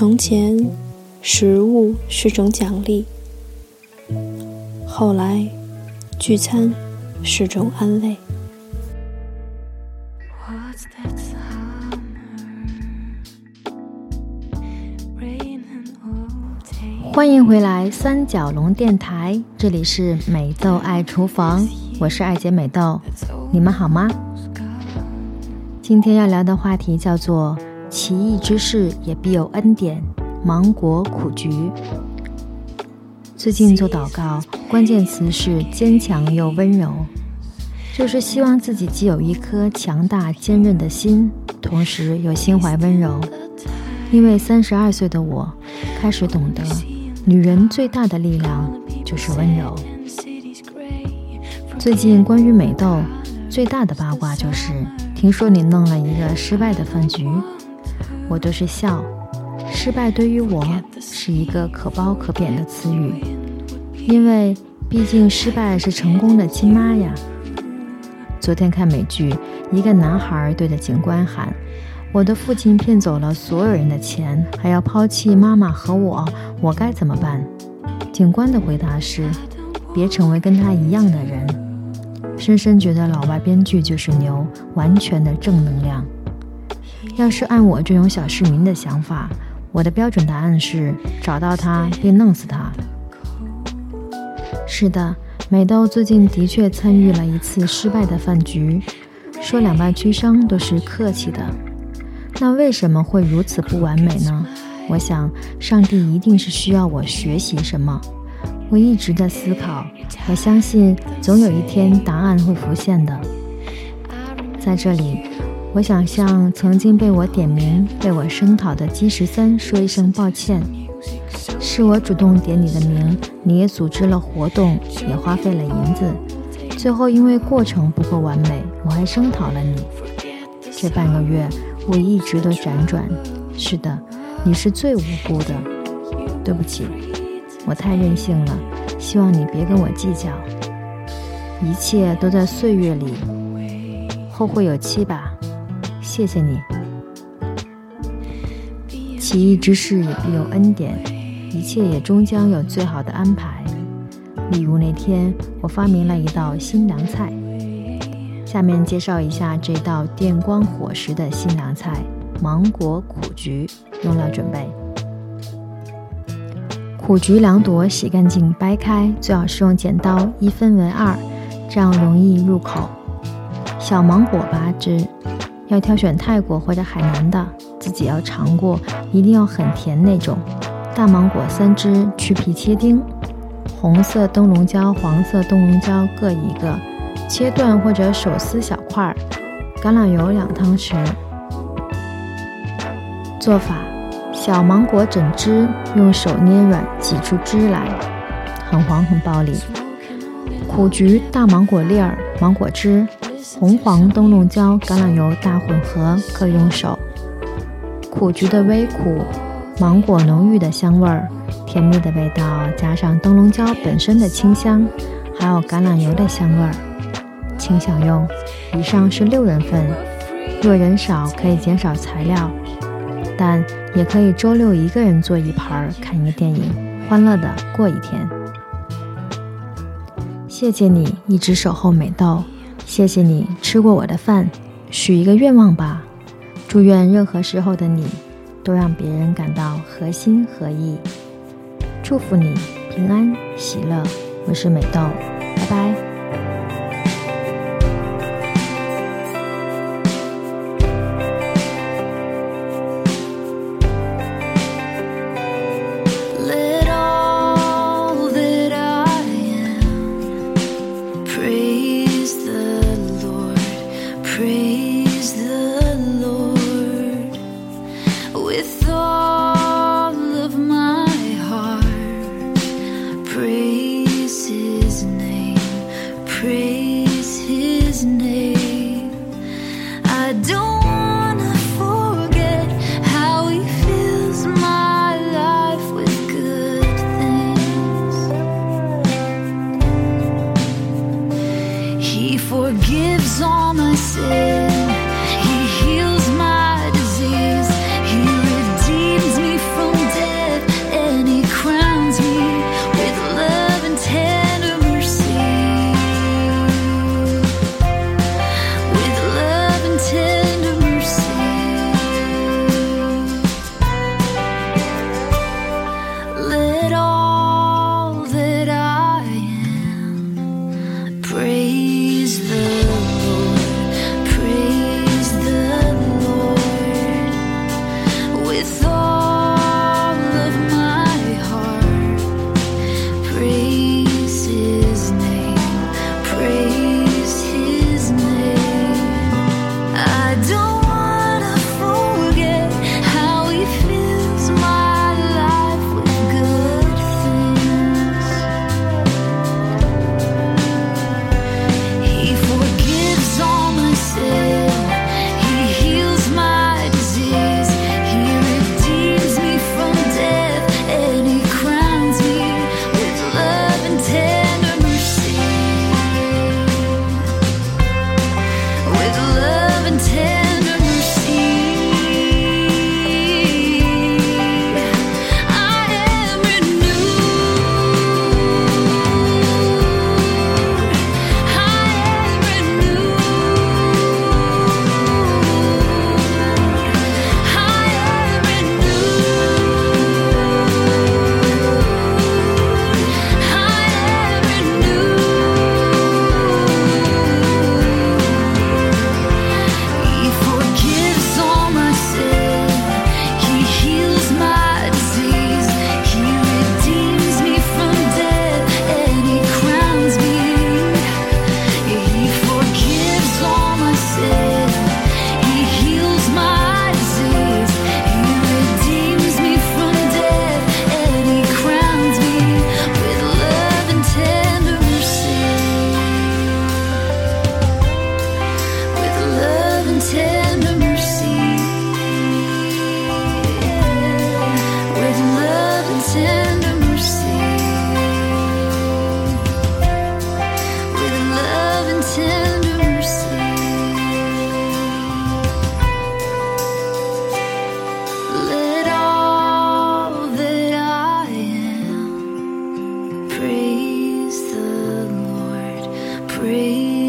从前，食物是种奖励；后来，聚餐是种安慰。欢迎回来，三角龙电台，这里是美豆爱厨房，我是爱姐美豆，你们好吗？今天要聊的话题叫做“奇异之事也必有恩典”，芒果苦菊。最近做祷告，关键词是坚强又温柔，就是希望自己既有一颗强大坚韧的心，同时又心怀温柔。因为三十二岁的我开始懂得。女人最大的力量就是温柔。最近关于美豆最大的八卦就是，听说你弄了一个失败的饭局，我都是笑。失败对于我是一个可褒可贬的词语，因为毕竟失败是成功的亲妈呀。昨天看美剧，一个男孩对着警官喊。我的父亲骗走了所有人的钱，还要抛弃妈妈和我，我该怎么办？警官的回答是：别成为跟他一样的人。深深觉得老外编剧就是牛，完全的正能量。要是按我这种小市民的想法，我的标准答案是找到他并弄死他。是的，美豆最近的确参与了一次失败的饭局，说两败俱伤都是客气的。那为什么会如此不完美呢？我想，上帝一定是需要我学习什么。我一直在思考，我相信总有一天答案会浮现的。在这里，我想向曾经被我点名、被我声讨的基十三说一声抱歉。是我主动点你的名，你也组织了活动，也花费了银子，最后因为过程不够完美，我还声讨了你。这半个月。我一直都辗转，是的，你是最无辜的。对不起，我太任性了，希望你别跟我计较。一切都在岁月里，后会有期吧。谢谢你。奇异之事也必有恩典，一切也终将有最好的安排。例如那天，我发明了一道新凉菜。下面介绍一下这道电光火石的新凉菜——芒果苦菊。用料准备：苦菊两朵，洗干净掰开，最好是用剪刀一分为二，这样容易入口。小芒果八只，要挑选泰国或者海南的，自己要尝过，一定要很甜那种。大芒果三只，去皮切丁。红色灯笼椒、黄色灯笼椒各一个。切断或者手撕小块儿，橄榄油两汤匙。做法：小芒果整只，用手捏软，挤出汁来，很黄很暴力。苦菊、大芒果粒儿、芒果汁、红黄灯笼椒、橄榄油大混合，可用手。苦菊的微苦，芒果浓郁的香味儿，甜蜜的味道，加上灯笼椒本身的清香，还有橄榄油的香味儿。请享用。以上是六人份，若人少可以减少材料，但也可以周六一个人做一盘儿看一个电影，欢乐的过一天。谢谢你一直守候美豆，谢谢你吃过我的饭。许一个愿望吧，祝愿任何时候的你都让别人感到合心合意。祝福你平安喜乐。我是美豆，拜拜。pray. forgives all my sins. is the free.